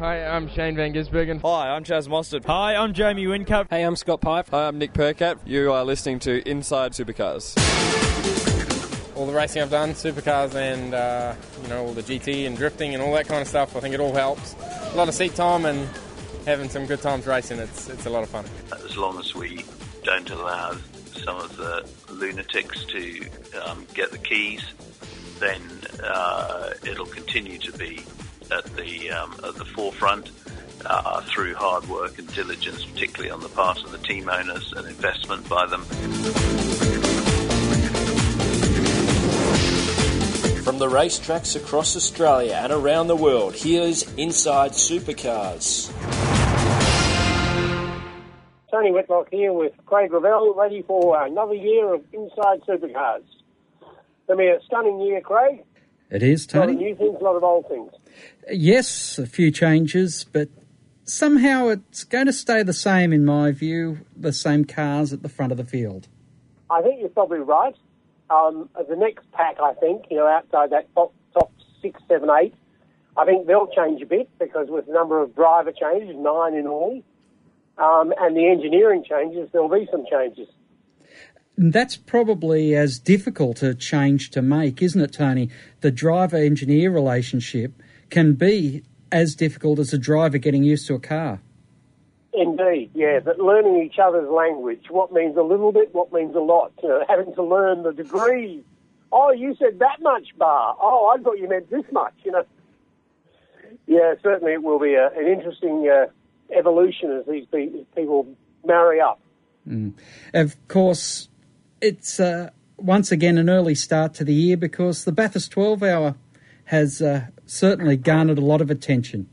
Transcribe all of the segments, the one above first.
Hi, I'm Shane Van Gisbergen. Hi, I'm Chaz Mostert. Hi, I'm Jamie Whincup. Hey, I'm Scott Pipe. Hi, I'm Nick Percat. You are listening to Inside Supercars. All the racing I've done, supercars and uh, you know all the GT and drifting and all that kind of stuff. I think it all helps. A lot of seat time and having some good times racing. It's it's a lot of fun. As long as we don't allow some of the lunatics to um, get the keys, then uh, it'll continue to be at the um, at the forefront uh, through hard work and diligence, particularly on the part of the team owners and investment by them. From the racetracks across Australia and around the world, here's Inside Supercars. Tony Whitlock here with Craig Ravel, ready for another year of Inside Supercars. It's going to be a stunning year, Craig. It is, A lot Tony. of new things, a lot of old things. Yes, a few changes, but somehow it's going to stay the same, in my view, the same cars at the front of the field. I think you're probably right. Um, the next pack, I think, you know, outside that top, top six, seven, eight, I think they'll change a bit because with the number of driver changes, nine in all, um, and the engineering changes, there'll be some changes. That's probably as difficult a change to make, isn't it, Tony? The driver engineer relationship can be as difficult as a driver getting used to a car. Indeed, yeah, but learning each other's language, what means a little bit, what means a lot, you know, having to learn the degrees. Oh, you said that much bar. Oh, I thought you meant this much, you know. Yeah, certainly it will be a, an interesting uh, evolution as these pe- people marry up. Mm. Of course, it's uh, once again an early start to the year because the Bathurst 12 hour has uh, certainly garnered a lot of attention.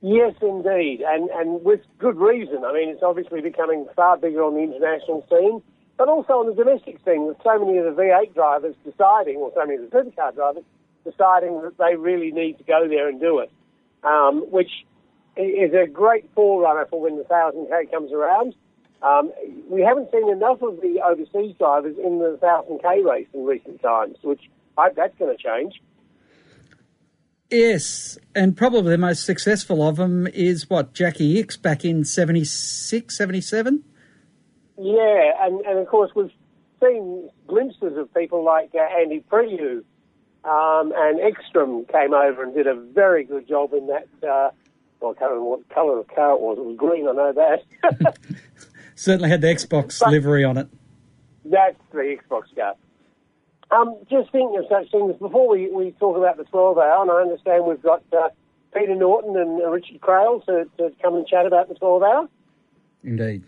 Yes, indeed, and and with good reason. I mean, it's obviously becoming far bigger on the international scene, but also on the domestic scene, with so many of the V8 drivers deciding, or so many of the supercar drivers deciding that they really need to go there and do it, um, which is a great forerunner for when the 1000k comes around. Um, we haven't seen enough of the overseas drivers in the 1000k race in recent times, which I hope that's going to change. Yes, and probably the most successful of them is what, Jacky Ickx back in 76, 77? Yeah, and, and of course we've seen glimpses of people like uh, Andy Priaulx um, and Ekstrom came over and did a very good job in that. Uh, well, I can't remember what colour of car it was. It was green, I know that. Certainly had the Xbox livery on it. That's the Xbox car. Um, just thinking of such things before we, we talk about the 12 hour, and I understand we've got uh, Peter Norton and uh, Richard Craill to, to come and chat about the 12 hour. Indeed.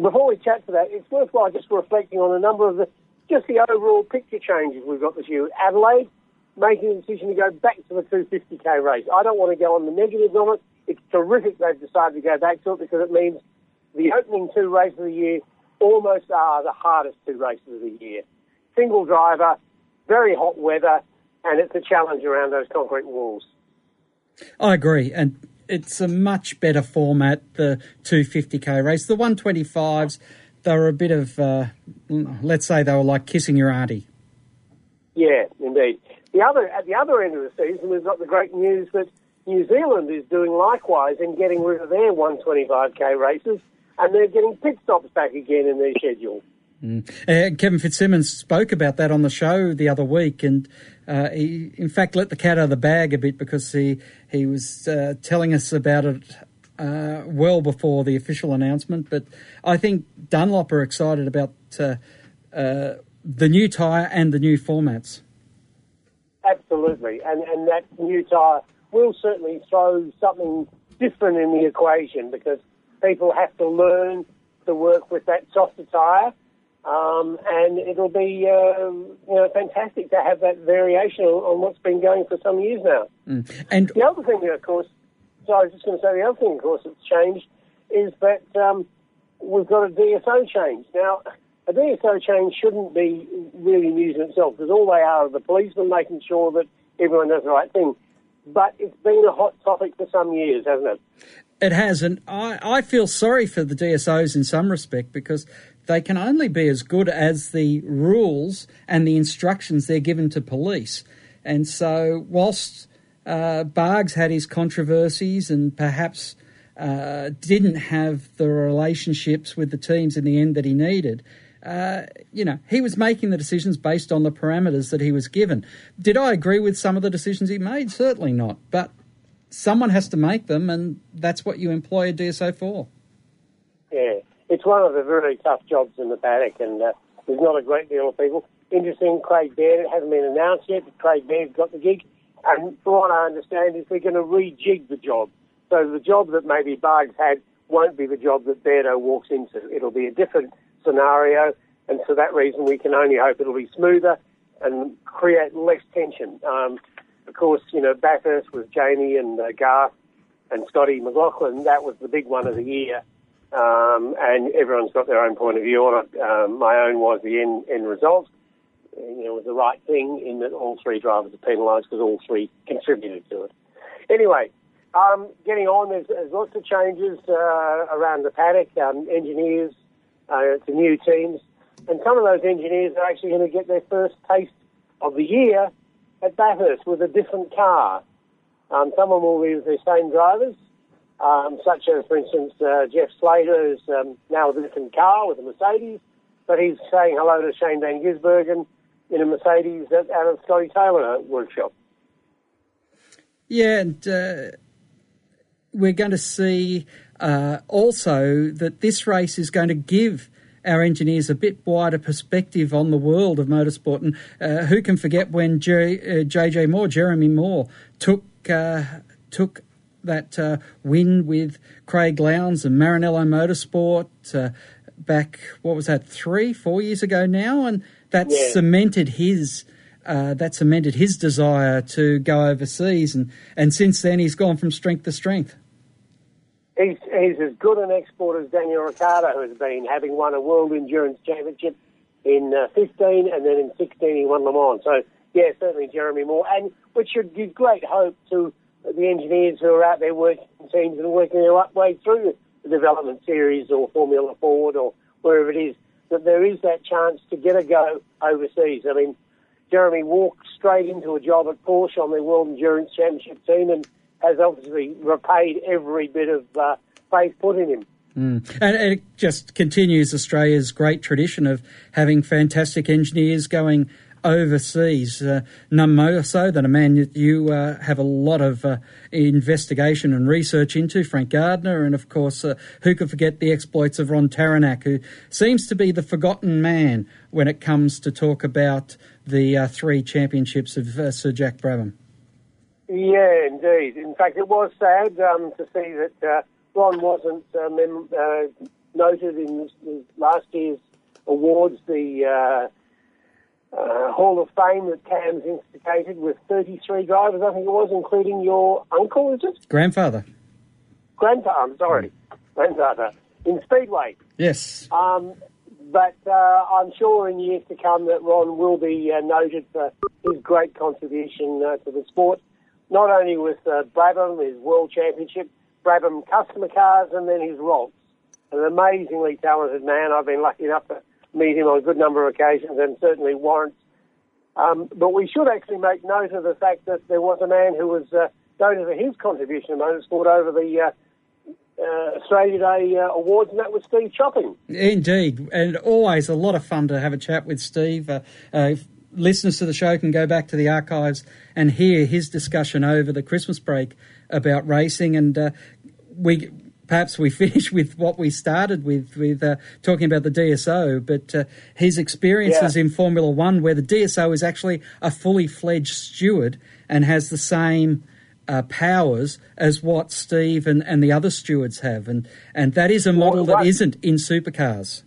Before we chat to that, it's worthwhile just reflecting on a number of the just the overall picture changes we've got this year. Adelaide making the decision to go back to the 250k race. I don't want to go on the negatives on it. It's terrific they've decided to go back to it because it means the opening two races of the year almost are the hardest two races of the year. Single driver, very hot weather, and it's a challenge around those concrete walls. I agree, and it's a much better format, the 250k race. The 125s, they were a bit of, uh, let's say they were like kissing your auntie. Yeah, indeed. The other at the other end of the season, we've got the great news that New Zealand is doing likewise and getting rid of their 125k races, and they're getting pit stops back again in their schedule. Mm. Uh, Kevin Fitzsimmons spoke about that on the show the other week, and uh, he, in fact, let the cat out of the bag a bit because he he was uh, telling us about it uh, well before the official announcement. But I think Dunlop are excited about uh, uh, the new tyre and the new formats. Absolutely, and and that new tyre will certainly throw something different in the equation because people have to learn to work with that softer tyre. Um, and it'll be uh, you know fantastic to have that variation on, what's been going for some years now. Mm. And the other thing, of course, so I was just going to say the other thing, of course, that's changed is that um, we've got a DSO change now. A DSO change shouldn't be really news in itself because all they are are the policemen making sure that everyone does the right thing. But it's been a hot topic for some years, hasn't it? It has, and I, I feel sorry for the DSOs in some respect because they can only be as good as the rules and the instructions they're given to police. And so, whilst uh, Bargs had his controversies and perhaps uh, didn't have the relationships with the teams in the end that he needed. Uh, you know, he was making the decisions based on the parameters that he was given. Did I agree with some of the decisions he made? Certainly not. But someone has to make them, and that's what you employ a DSO for. Yeah, it's one of the very tough jobs in the paddock, and uh, there's not a great deal of people. Interesting, Craig Baird, it hasn't been announced yet, but Craig Baird's got the gig. And from what I understand is they're going to rejig the job. So the job that maybe Bargs had won't be the job that Bairdo walks into. It'll be a different scenario, and for that reason, we can only hope it'll be smoother and create less tension. Um, of course, you know, Bathurst with Jamie and uh, Garth and Scotty McLaughlin, that was the big one of the year. Um, and everyone's got their own point of view on it. Um, my own was the end, end result. You know, it was the right thing in that all three drivers are penalised because all three contributed to it. Anyway, um, getting on, there's, there's, lots of changes uh, around the paddock. Um, engineers uh, to new teams, and some of those engineers are actually going to get their first taste of the year at Bathurst with a different car. Um, some of them will be the same drivers, um, such as, for instance, uh, Jeff Slater is um, now a different car with a Mercedes, but he's saying hello to Shane Van Gisbergen in a Mercedes at, out of Scotty Taylor workshop. Yeah, and uh, we're going to see uh, also that this race is going to give our engineers a bit wider perspective on the world of motorsport. And uh, who can forget when uh, JJ Moore, Jeremy Moore, took uh, took that uh, win with Craig Lowndes and Maranello Motorsport uh, back, what was that, three, four years ago now? And that yeah. cemented his. Uh, that cemented his desire to go overseas, and, and since then he's gone from strength to strength he's, he's as good an export as Daniel Ricciardo has been, having won a World Endurance Championship in uh, 15 and then in 16 he won Le Mans. So, yeah, certainly Jeremy Moore, and which should give great hope to the engineers who are out there working teams and working their way through the development series or Formula Ford or wherever it is, that there is that chance to get a go overseas. I mean, Jeremy walked straight into a job at Porsche on their World Endurance Championship team and has obviously repaid every bit of uh, faith put in him. Mm. And it just continues Australia's great tradition of having fantastic engineers going overseas. Uh, none more so than a man that you uh, have a lot of uh, investigation and research into, Frank Gardner, and of course, who could forget the exploits of Ron Tauranac, who seems to be the forgotten man when it comes to talk about the three championships of Sir Jack Brabham. Yeah, indeed. In fact, it was sad um, to see that uh, Ron wasn't uh, mem- uh, noted in last year's awards, the uh, uh, Hall of Fame that CAMS instigated with 33 drivers, I think it was, including your uncle, is it? Grandfather. Grandfather, I'm sorry. Grandfather. In Speedway. Yes. Um, but uh, I'm sure in years to come that Ron will be noted for his great contribution to the sport not only with uh, Brabham, his World Championship, Brabham customer cars, and then his Ralts. An amazingly talented man. I've been lucky enough to meet him on a good number of occasions, and certainly warrants. Um, but we should actually make note of the fact that there was a man who was uh, noted for his contribution to motorsport over the uh, uh, Australia Day uh, Awards, and that was Steve Chopping. Indeed, and always a lot of fun to have a chat with Steve. Uh, uh listeners to the show can go back to the archives and hear his discussion over the Christmas break about racing. And uh, we perhaps we finish with what we started with, with uh, talking about the DSO, but uh, his experiences yeah. in Formula One, where the DSO is actually a fully fledged steward and has the same. Uh, powers as what Steve and, and the other stewards have, and and that is a model that isn't in supercars.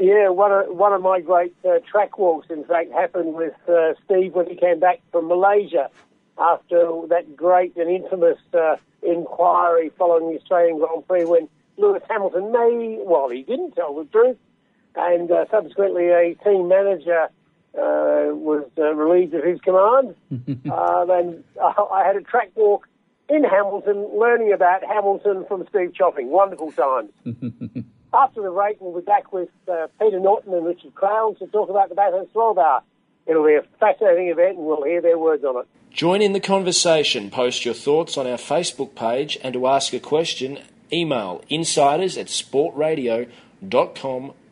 Yeah, one of one of my great uh, track walks, in fact, happened with uh, Steve when he came back from Malaysia after that great and infamous uh, inquiry following the Australian Grand Prix when Lewis Hamilton may, well, he didn't tell the truth, and uh, subsequently a team manager uh, was uh, relieved of his command. uh, and I had a track walk in Hamilton, learning about Hamilton from Steve Chopping. Wonderful times. After the break, we'll be back with uh, Peter Norton and Richard Craill to talk about the Bathurst 12 Hour. It'll be a fascinating event, and we'll hear their words on it. Join in the conversation. Post your thoughts on our Facebook page, and to ask a question, email insiders at sportradio.com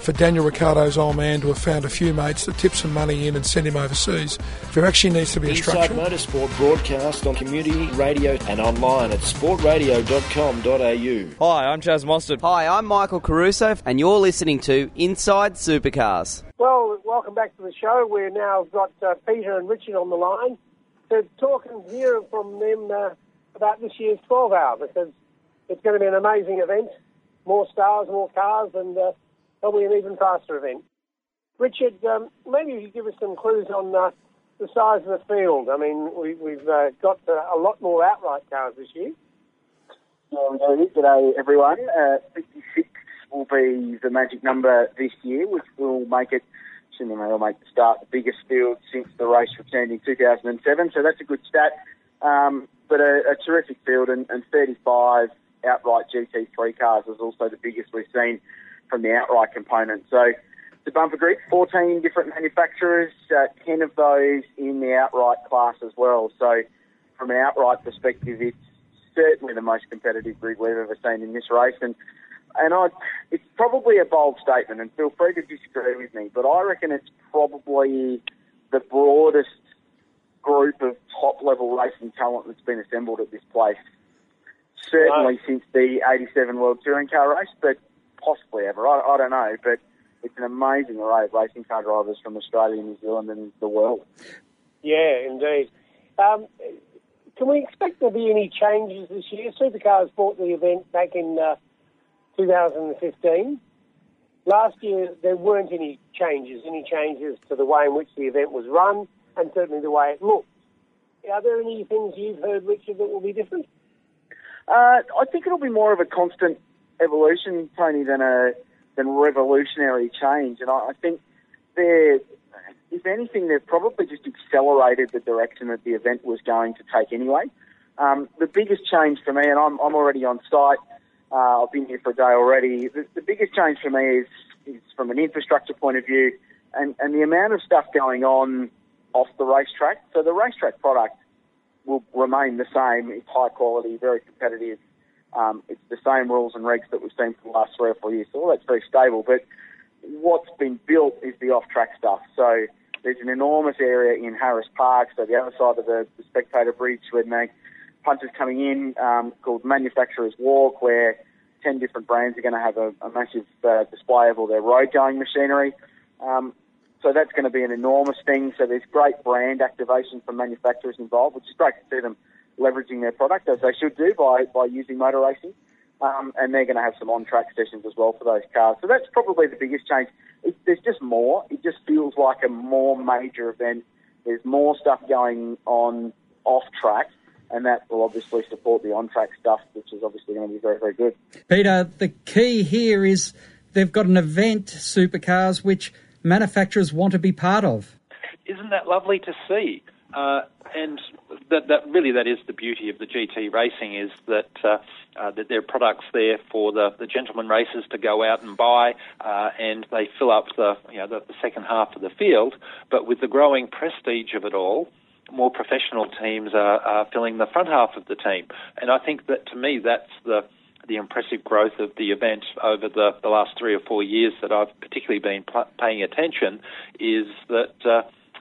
for Daniel Ricciardo's old man to have found a few mates to tip some money in and send him overseas. There actually needs to be a structure. Inside structure. Motorsport broadcast on community radio and online at sportradio.com.au. Hi, I'm Chaz Mostert. Hi, I'm Michael Caruso, and you're listening to Inside Supercars. Well, welcome back to the show. We've now got uh, Peter and Richard on the line to talk and hear from them uh, about this year's 12 hour because it's going to be an amazing event. More stars, more cars, and uh, probably an even faster event. Richard, um, maybe you could give us some clues on uh, the size of the field. I mean, we, we've uh, got uh, a lot more outright cars this year. Well, G'day, everyone. Uh, 56 will be the magic number this year, which will make it, they all make the start, the biggest field since the race returned in 2007. So that's a good stat. Um, but a, a terrific field, and, and 35 outright GT3 cars is also the biggest we've seen from the outright component. So the bumper grid, 14 different manufacturers, uh, 10 of those in the outright class as well. So from an outright perspective, it's certainly the most competitive grid we've ever seen in this race. And and I, it's probably a bold statement, and feel free to disagree with me, but I reckon it's probably the broadest group of top level racing talent that's been assembled at this place. Certainly Right. since the 87 World Touring Car race, but possibly ever. I, I don't know, but it's an amazing array of racing car drivers from Australia, New Zealand, and the world. Yeah, indeed. Um, can we expect there to be any changes this year? Supercars bought the event back in uh, 2015. Last year, there weren't any changes, any changes to the way in which the event was run, and certainly the way it looked. Are there any things you've heard, Richard, that will be different? Uh, I think it'll be more of a constant evolution, Tony, than a than revolutionary change. And I, I think they're, if anything, they've probably just accelerated the direction that the event was going to take anyway. Um, the biggest change for me, and I'm, I'm already on site, uh, I've been here for a day already. The, the biggest change for me is, is from an infrastructure point of view and, and the amount of stuff going on off the racetrack. So the racetrack product will remain the same. It's high quality, very competitive. Um, it's the same rules and regs that we've seen for the last three or four years. So all that's very stable. But what's been built is the off-track stuff. So there's an enormous area in Harris Park, so the other side of the, the spectator bridge where the punters coming in, um, called Manufacturers Walk, where 10 different brands are going to have a, a massive uh, display of all their road-going machinery. Um, so that's going to be an enormous thing. So there's great brand activation from manufacturers involved, which is great to see them leveraging their product as they should do by, by using motor racing. Um, and they're going to have some on-track sessions as well for those cars. So that's probably the biggest change. It, there's just more. It just feels like a more major event. There's more stuff going on off-track, and that will obviously support the on-track stuff, which is obviously going to be very, very good. Peter, the key here is they've got an event, Supercars, which manufacturers want to be part of. Isn't that lovely to see? Uh, and that, that really that is the beauty of the GT racing is that uh, uh, that there are products there for the, the gentleman racers to go out and buy, uh, and they fill up the you know the, the second half of the field. But with the growing prestige of it all, more professional teams are, are filling the front half of the team, and I think that to me that's the the impressive growth of the event over the, the last three or four years that I've particularly been pl- paying attention is that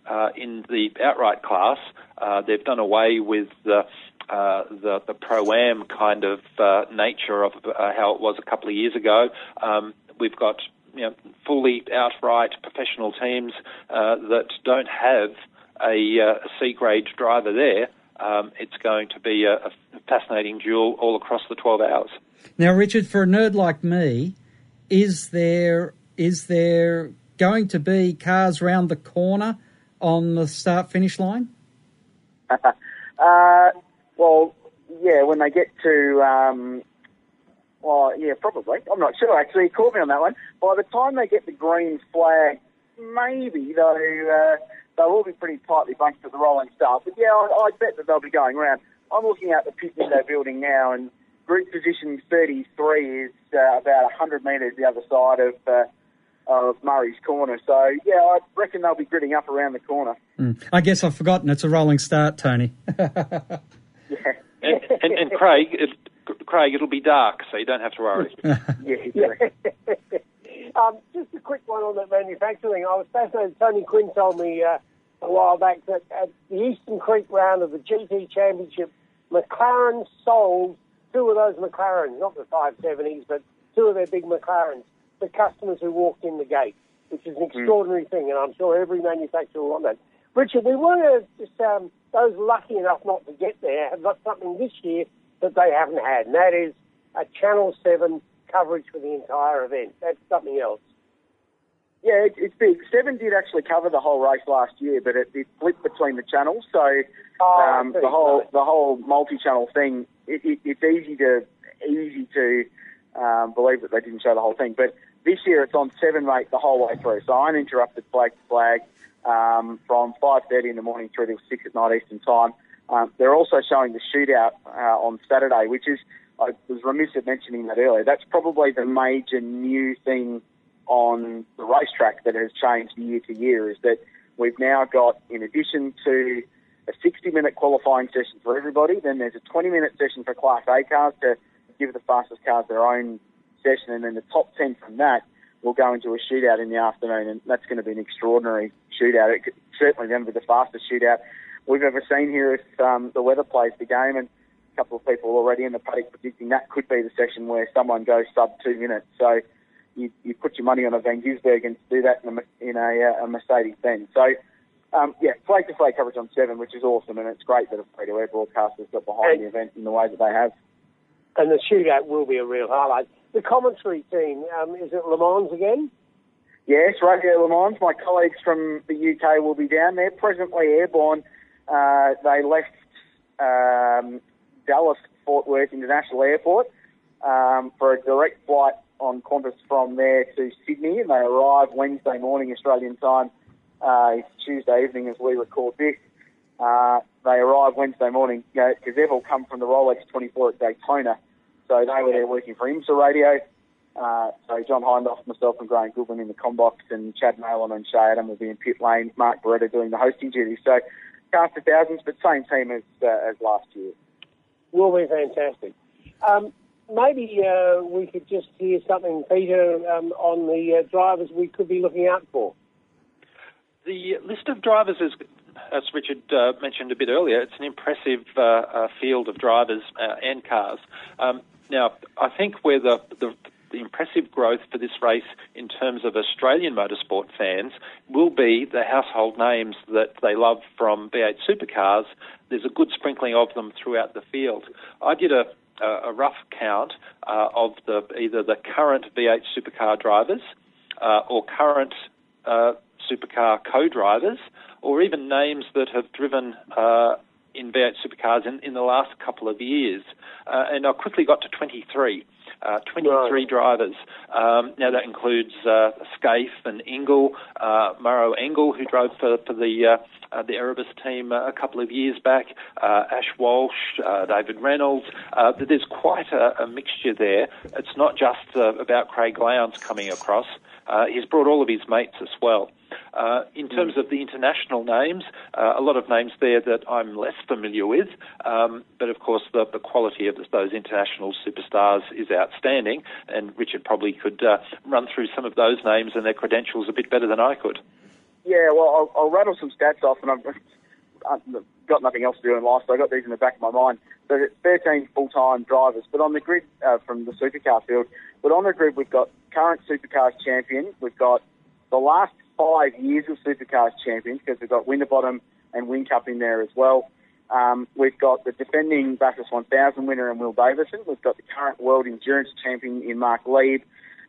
uh, in the outright class, uh, they've done away with the uh, the, the pro am kind of uh, nature of uh, how it was a couple of years ago. Um, we've got you know, fully outright professional teams uh, that don't have a, a C grade driver there. Um, it's going to be a, a fascinating duel all across the 12 hours. Now, Richard, for a nerd like me, is there is there going to be cars round the corner on the start finish line? uh, well, yeah, when they get to um, Well, yeah, probably. I'm not sure, actually. He called me on that one. By the time they get the green flag, maybe, though, uh, they'll all be pretty tightly bunched at the rolling start. But, yeah, I, I bet that they'll be going around. I'm looking at the pit window building now, and group position 33 is uh, about 100 metres the other side of... Uh, of Murray's Corner. So, yeah, I reckon they'll be gritting up around the corner. Mm. I guess I've forgotten it's a rolling start, Tony. yeah. And, and, and Craig, it, Craig, it'll be dark, so you don't have to worry. yeah, um, just a quick one on that manufacturing. I was fascinated. Tony Quinn told me uh, a while back that at the Eastern Creek round of the GT Championship, McLaren sold two of those McLarens, not the 570s, but two of their big McLarens the customers who walked in the gate, which is an extraordinary mm. thing, and I'm sure every manufacturer will want that. Richard, we want to just um, those lucky enough not to get there have got something this year that they haven't had, and that is a Channel Seven coverage for the entire event. That's something else. Yeah, it, it's big. Seven did actually cover the whole race last year, but it, it flipped between the channels. So oh, um, the whole the whole multi-channel thing, it, it, it's easy to easy to um, believe that they didn't show the whole thing. But this year it's on seven rate the whole way through, so uninterrupted flag to flag um, from 5.30 in the morning through till 6 at night Eastern Time. Um, they're also showing the shootout uh, on Saturday, which is, I was remiss at mentioning that earlier, that's probably the major new thing on the racetrack that has changed year to year is that we've now got, in addition to a 60 minute qualifying session for everybody, then there's a 20 minute session for Class A cars to give the fastest cars their own session, and then the top 10 from that will go into a shootout in the afternoon, and that's going to be an extraordinary shootout. It could certainly never be the fastest shootout we've ever seen here if um, the weather plays the game, and a couple of people already in the paddock predicting that could be the session where someone goes sub two minutes. So you, you put your money on a Van Gisbergen and do that in a, in a, uh, a Mercedes-Benz. So um, yeah, flag to flag coverage on seven, which is awesome, and it's great that a free to air broadcaster's got behind and, the event in the way that they have. And the shootout will be a real highlight. The commentary team, um, is it Le Mans again? Yes, Radio Le Mans. My colleagues from the UK will be down there. Presently airborne. Uh, they left um, Dallas Fort Worth International Airport um, for a direct flight on Qantas from there to Sydney, and they arrive Wednesday morning Australian time. Uh, it's Tuesday evening as we record this. Uh, they arrive Wednesday morning because you know, they've all come from the Rolex 24 at Daytona. So they were there working for IMSA Radio. Uh, so John Hindhaugh, myself and Graham Goodwin in the combox and Chad Malin and Shay Adam will be in pit lane, Mark Beretta doing the hosting duties. So cast of thousands, but same team as, uh, as last year. Will be fantastic. Um, maybe uh, we could just hear something, Peter, um, on the uh, drivers we could be looking out for. The list of drivers is as Richard uh, mentioned a bit earlier, it's an impressive uh, uh, field of drivers uh, and cars. Um, now, I think where the, the, the impressive growth for this race in terms of Australian motorsport fans will be the household names that they love from V8 supercars. There's a good sprinkling of them throughout the field. I did a, a rough count uh, of the either the current V8 supercar drivers uh, or current uh, supercar co-drivers or even names that have driven uh, in V8 supercars in, in the last couple of years. Uh, and I quickly got to 23. Uh, 23 right. drivers. Um, now that includes uh, Skaife and Engel, uh, Maro Engel, who drove for, for the uh, uh, the Erebus team a couple of years back, uh, Ash Walsh, uh, David Reynolds. Uh, there's quite a, a, mixture there. It's not just uh, about Craig Lowndes coming across. Uh, he's brought all of his mates as well. Uh, in terms of the international names, uh, a lot of names there that I'm less familiar with, um, but of course the, the quality of those international superstars is outstanding, and Richard probably could uh, run through some of those names and their credentials a bit better than I could. Yeah, well, I'll, I'll rattle some stats off, and I've, got nothing else to do in life, so I got these in the back of my mind. So 13 full-time drivers, but on the grid uh, from the supercar field, but on the grid we've got current supercars champion, we've got the last five years of supercars champions because we've got Winterbottom and Whincup in there as well. Um, we've got the defending Bathurst 1000 winner in Will Davison. We've got the current world endurance champion in Marc Lieb.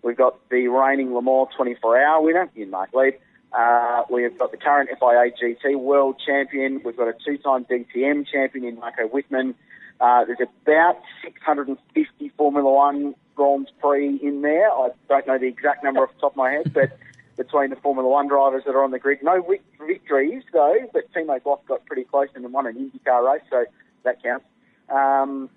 We've got the reigning Le Mans 24 hour winner in Marc Lieb. Uh, we've got the current FIA GT World Champion. We've got a two-time DTM champion in Marco Wittmann. Uh, there's about 650 Formula One Grand Prix in there. I don't know the exact number off the top of my head, but between the Formula One drivers that are on the grid, no victories though, but Timo Glock got pretty close and won an IndyCar race, so that counts. Um,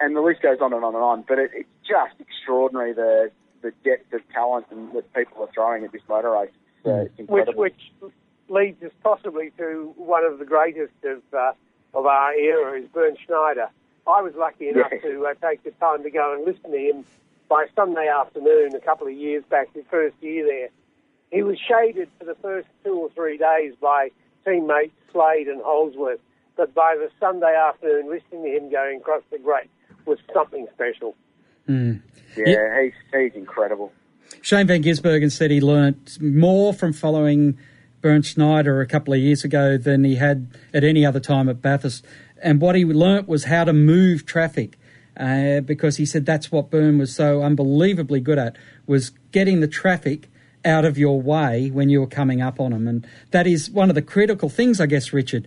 and the list goes on and on and on. But it, it's just extraordinary the the depth of talent and that people are throwing at this motor race. It's, uh, which which leads us possibly to one of the greatest of uh, of our era is Bernd Schneider. I was lucky enough Yes. to uh, take the time to go and listen to him by Sunday afternoon a couple of years back, his first year there. He was shaded for the first two or three days by teammates Slade and Holsworth, but by the Sunday afternoon, listening to him going across the great was something special. Mm. yeah, he's he's incredible. Shane Van Gisbergen said he learnt more from following Bernd Schneider a couple of years ago than he had at any other time at Bathurst. And what he learnt was how to move traffic. Uh, because he said that's what Bernd was so unbelievably good at was getting the traffic out of your way when you were coming up on them, and that is one of the critical things, I guess, Richard.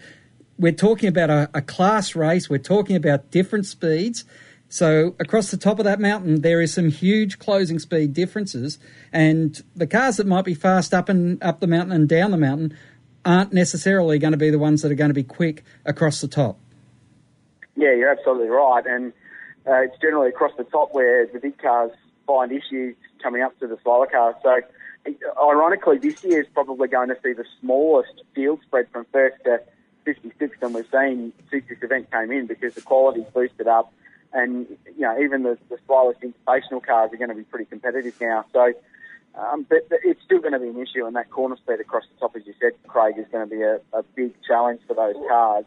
We're talking about a, a class race. We're talking about different speeds. So across the top of that mountain, there is some huge closing speed differences, and the cars that might be fast up and up the mountain and down the mountain aren't necessarily going to be the ones that are going to be quick across the top. Yeah, you're absolutely right, and uh, it's generally across the top where the big cars find issues coming up to the slower cars. So, ironically, this year is probably going to see the smallest field spread from first to 56 than we've seen since this event came in because the quality's boosted up, and you know even the, the slowest invitational cars are going to be pretty competitive now. So. Um, but, but it's still going to be an issue, and that corner speed across the top, as you said, Craig, is going to be a, a big challenge for those cars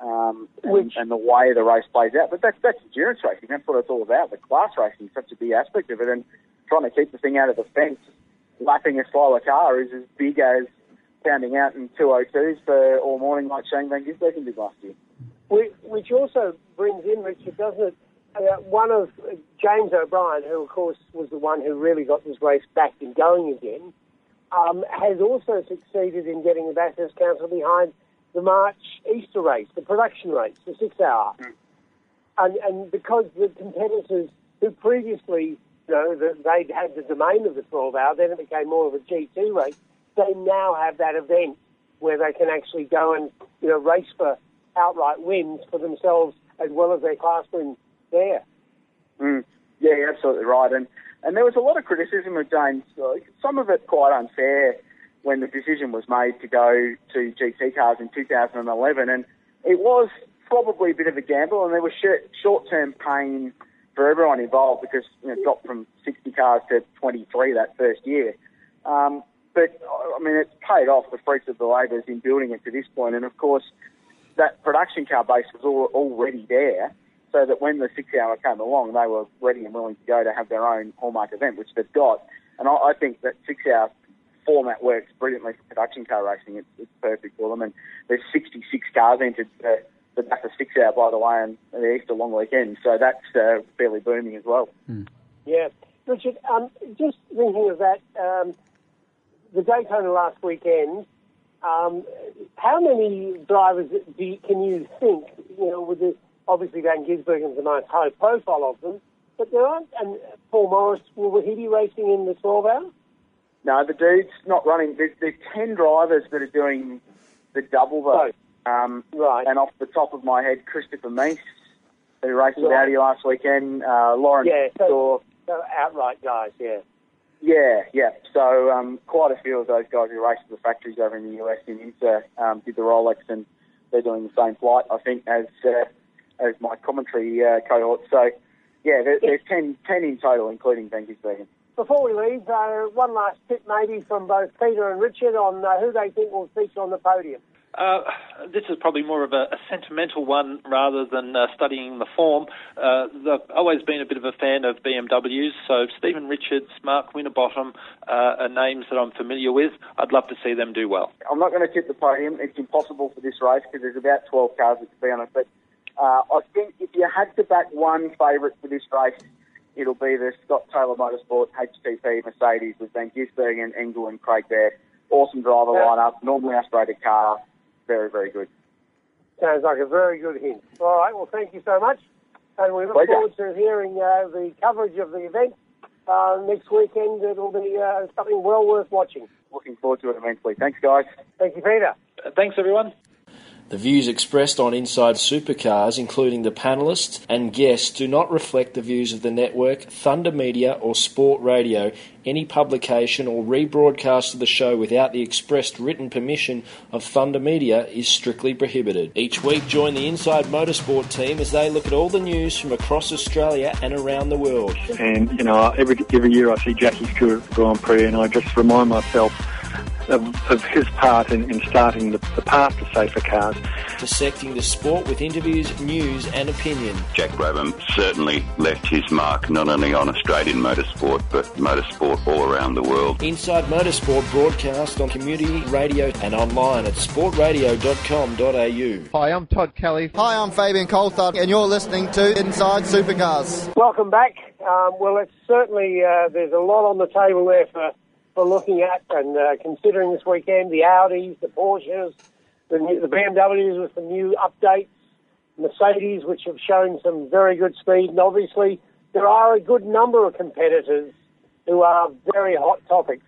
um, and, and the way the race plays out. But that's that's endurance racing. That's what it's all about. The class racing is such a big aspect of it, and trying to keep the thing out of the fence, lapping a slower car is as big as pounding out in 202s for all morning like Shane Van Gisbergen did last year. Which, also brings in, Richard, doesn't it? Uh, one of uh, James O'Brien, who of course was the one who really got this race back and going again, um, has also succeeded in getting the Bathurst Council behind the March Easter race, the production race, the six hour. And, and because the competitors who previously, you know, the, they'd had the domain of the 12 hour, then it became more of a GT race, they now have that event where they can actually go and, you know, race for outright wins for themselves as well as their class wins there. Mm. Yeah, you're absolutely right. And and there was a lot of criticism of James. Some of it quite unfair when the decision was made to go to GT cars in 2011, and it was probably a bit of a gamble, and there was short- short-term pain for everyone involved because you know, it dropped from 60 cars to 23 that first year. Um, but I mean, it's paid off the fruits of the labours in building it to this point, and of course, that production car base was all, already there so that when the six hour came along, they were ready and willing to go to have their own hallmark event, which they've got. And I, I think that six hour format works brilliantly for production car racing. It's, it's perfect for them. And there's 66 cars entered uh, the Bathurst six hour, by the way, and the Easter long weekend. So that's uh, fairly booming as well. Yeah. Richard, um, just thinking of that, um, the Daytona last weekend, um, how many drivers do you, can you think, you know, with the, obviously Van Gisbergen's the most high profile of them, but there aren't, and Paul Morris, will he be racing in the 12 hour? No, the dude's not running. There's, there's 10 drivers that are doing the double though. Um, right. And off the top of my head, Christopher Mies, who raced with Right. Audi last weekend, uh, Lauren Yeah, so, so outright guys, yeah. Yeah, yeah. So um, quite a few of those guys who raced at the factories over in the US in IMSA um, did the Rolex, and they're doing the same flight, I think, as uh, as my commentary uh, cohort. So yeah, there, there's 10, 10 in total, including Van Gisbergen. Before we leave, uh, one last tip maybe from both Peter and Richard on uh, who they think will feature on the podium. Uh, this is probably more of a, a sentimental one rather than uh, studying the form. Uh, I've always been a bit of a fan of BMWs, so Stephen Richards, Mark Winterbottom uh, are names that I'm familiar with. I'd love to see them do well. I'm not going to tip the podium. It's impossible for this race because there's about 12 cars to be honest. But uh, I think if you had to back one favourite for this race, it'll be the Scott Taylor Motorsport HTP Mercedes with Van Gisbergen, Engel and Craig Baird. awesome driver lineup, normally aspirated car, very, very good. Sounds like a very good hint. All right, well, thank you so much. And we look Pleasure. forward to hearing uh, the coverage of the event uh, next weekend. It'll be uh, something well worth watching. Looking forward to it immensely. Thanks, guys. Thank you, Peter. Thanks, everyone. The views expressed on Inside Supercars, including the panelists and guests, do not reflect the views of the network, Thunder Media, or Sport Radio. Any publication or rebroadcast of the show without the expressed written permission of Thunder Media is strictly prohibited. Each week, join the Inside Motorsport team as they look at all the news from across Australia and around the world. And you know, every every year I see Jackie's the Grand Prix, and I just remind myself of, of his part in, in starting the, the path to safer cars. Dissecting the sport with interviews, news, and opinion. Jack Brabham certainly left his mark not only on Australian motorsport but motorsport all around the world. Inside Motorsport broadcast on community radio and online at sportradio.com.au. Hi, I'm Todd Kelly. Hi, I'm Fabian Coulthard, and you're listening to Inside Supercars. Welcome back. Um, well, it's certainly uh, there's a lot on the table there for, for looking at and uh, considering this weekend. The Audis, the Porsches, the, new, the BMWs with some new updates, Mercedes, which have shown some very good speed, and obviously there are a good number of competitors who are very hot topics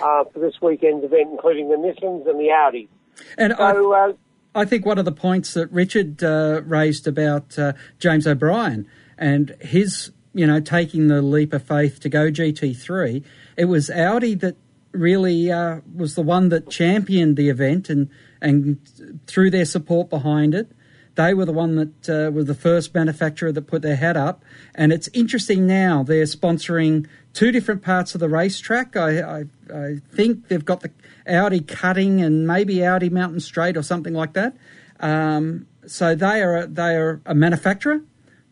uh, for this weekend's event, including the Nissans and the Audis. And So, uh, I think one of the points that Richard uh, raised about uh, James O'Brien and his, you know, taking the leap of faith to go GT3, it was Audi that really uh, was the one that championed the event and and threw their support behind it. They were the one that uh, was the first manufacturer that put their head up, and it's interesting now they're sponsoring two different parts of the racetrack. I, I, I think they've got the Audi cutting and maybe Audi Mountain Straight or something like that. Um, so they are they are a manufacturer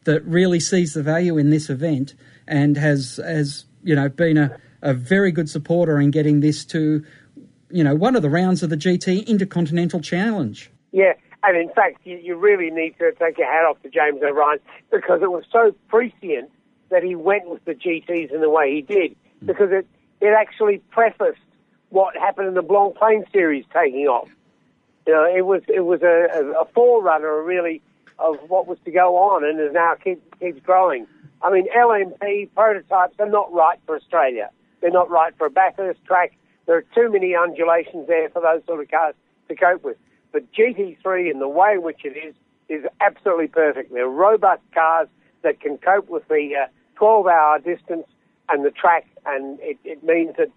that really sees the value in this event and has has you know been a, a very good supporter in getting this to you know one of the rounds of the GT Intercontinental Challenge. Yeah, and in fact, you, you really need to take your hat off to James O'Brien because it was so prescient that he went with the GTs in the way he did because it, it actually prefaced what happened in the Blancpain series taking off. You know, it was it was a, a, a forerunner really of what was to go on and is now keep, keeps growing. I mean, LMP prototypes are not right for Australia. They're not right for a Bathurst track. There are too many undulations there for those sort of cars to cope with. But GT3 and the way in which it is is absolutely perfect. They're robust cars that can cope with the uh, 12 hour distance and the track, and it, it means that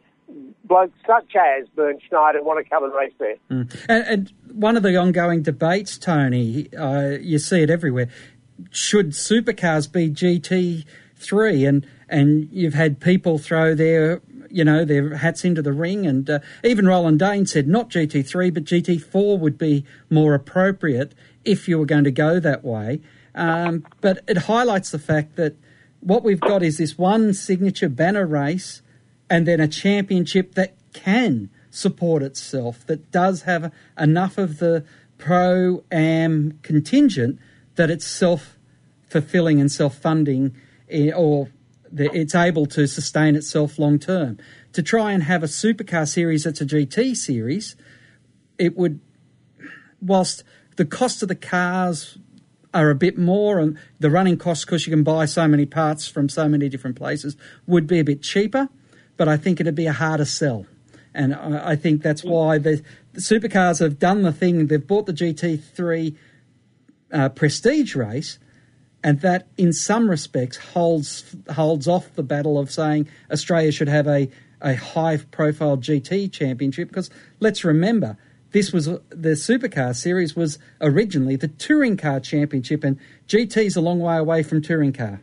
blokes such as Bernd Schneider want to come and race there. Mm. And, and one of the ongoing debates, Tony, uh, you see it everywhere. Should supercars be GT3? And and you've had people throw their you know their hats into the ring, and uh, even Roland Dane said not GT3 but GT4 would be more appropriate if you were going to go that way. Um, but it highlights the fact that what we've got is this one signature banner race and then a championship that can support itself, that does have enough of the pro am contingent that it's self fulfilling and self funding, eh, or that it's able to sustain itself long term. To try and have a supercar series that's a GT series, it would, whilst the cost of the cars are a bit more, and the running costs, because you can buy so many parts from so many different places, would be a bit cheaper but I think it'd be a harder sell. And I, I think that's why the, the, supercars have done the thing. They've bought the GT3 uh, prestige race, and that, in some respects, holds holds off the battle of saying Australia should have a a high profile GT championship. Because let's remember, this was the supercar series was originally the touring car championship, and GT's a long way away from touring car.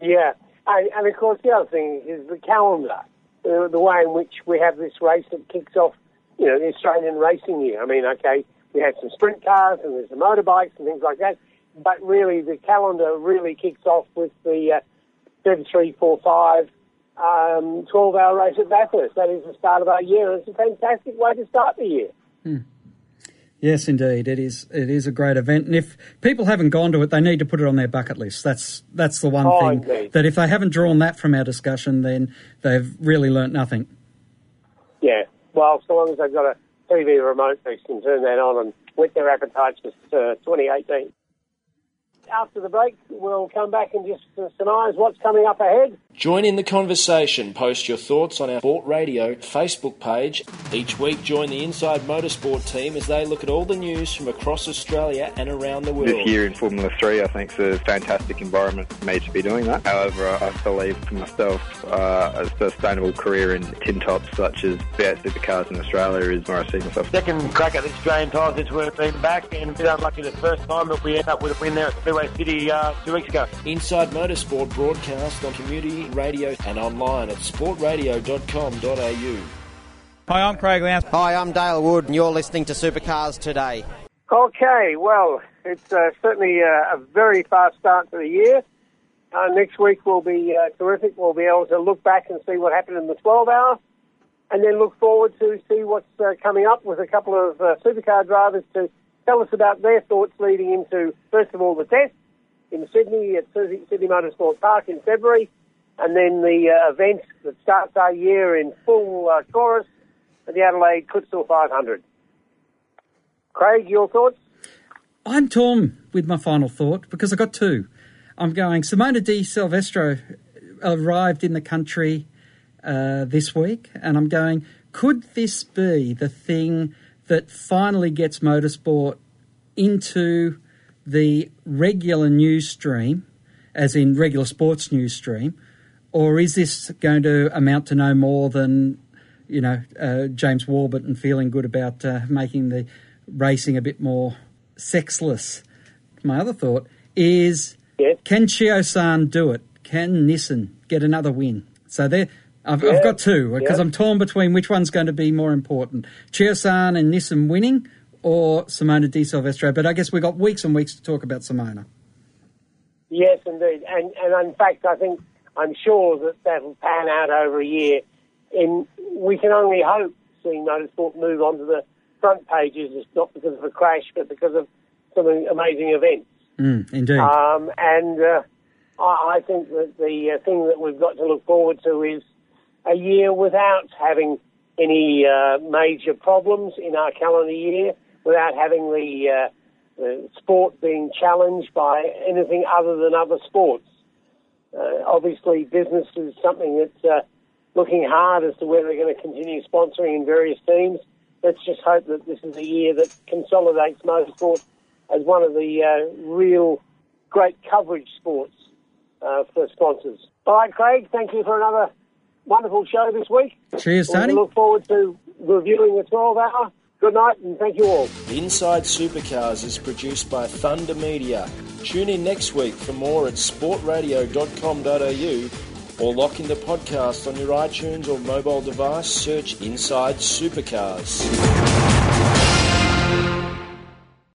Yeah. And, and, of course, the other thing is the calendar, the, the way in which we have this race that kicks off, you know, the Australian racing year. I mean, okay, we have some sprint cars and there's the motorbikes and things like that, but really the calendar really kicks off with the uh, 33, 4, 5, um, 12 hour race at Bathurst. That is the start of our year, it's a fantastic way to start the year. Hmm. Yes, indeed, it is. It is a great event, and if people haven't gone to it, they need to put it on their bucket list. That's that's the one oh, thing indeed. that if they haven't drawn that from our discussion, then they've really learnt nothing. Yeah, well, so long as they've got a TV remote, they can turn that on and whet their appetites for uh, 2018. After the break, we'll come back and just uh, surmise what's coming up ahead. Join in the conversation. Post your thoughts on our Sport Radio Facebook page. Each week, join the Inside Motorsport team as they look at all the news from across Australia and around the world. This year in Formula 3, I think is a fantastic environment for me to be doing that. However, I believe for myself, uh, a sustainable career in tin tops such as V8 supercars in Australia is where I see myself. Second crack at the Australian titles since we've been back, and a bit unlucky the first time, but we end up with a win there at Speedway City uh, two weeks ago. Inside Motorsport broadcast on community radio and online at sportradio.com.au. Hi, I'm Craig Lance. Hi, I'm Dale Wood, and you're listening to Supercars Today. Okay, well, it's uh, certainly uh, a very fast start to the year. Uh, next week will be uh, terrific. We'll be able to look back and see what happened in the 12 hour, and then look forward to see what's uh, coming up with a couple of uh, supercar drivers to tell us about their thoughts leading into, first of all, the test in Sydney at Sydney Motorsport Park in February, and then the uh, event that starts our year in full uh, chorus at the Adelaide Clipsal 500. Craig, your thoughts? I'm torn with my final thought because I've got two. I'm going. Simona De Silvestro arrived in the country uh, this week, and I'm going. Could this be the thing that finally gets motorsport into the regular news stream, as in regular sports news stream, or is this going to amount to no more than you know uh, James Warburton feeling good about uh, making the racing a bit more sexless? My other thought is, can Chio-san do it? Can Nissan get another win? So there. I've, Yeah. I've got two because Yeah. I'm torn between which one's going to be more important: Chio-san and Nissan winning, or Simona De Silvestro. But I guess we've got weeks and weeks to talk about Simona. Yes, indeed. And, and in fact, I think, I'm sure that that'll pan out over a year. And we can only hope seeing motorsport move onto the front pages, it's not because of a crash, but because of some amazing events. Mm, indeed. Um, and uh, I, I think that the uh, thing that we've got to look forward to is a year without having any uh, major problems in our calendar year, without having the, uh, the sport being challenged by anything other than other sports. Uh, obviously, business is something that's uh, looking hard as to whether they're going to continue sponsoring in various teams. Let's just hope that this is a year that consolidates motorsport as one of the uh, real great coverage sports uh, for sponsors. All right, Craig, thank you for another wonderful show this week. Cheers, We Tony. look forward to reviewing the 12 hour. Good night and thank you all. Inside Supercars is produced by Thunder Media. Tune in next week for more at sportradio.com.au or lock in the podcast on your iTunes or mobile device. Search Inside Supercars.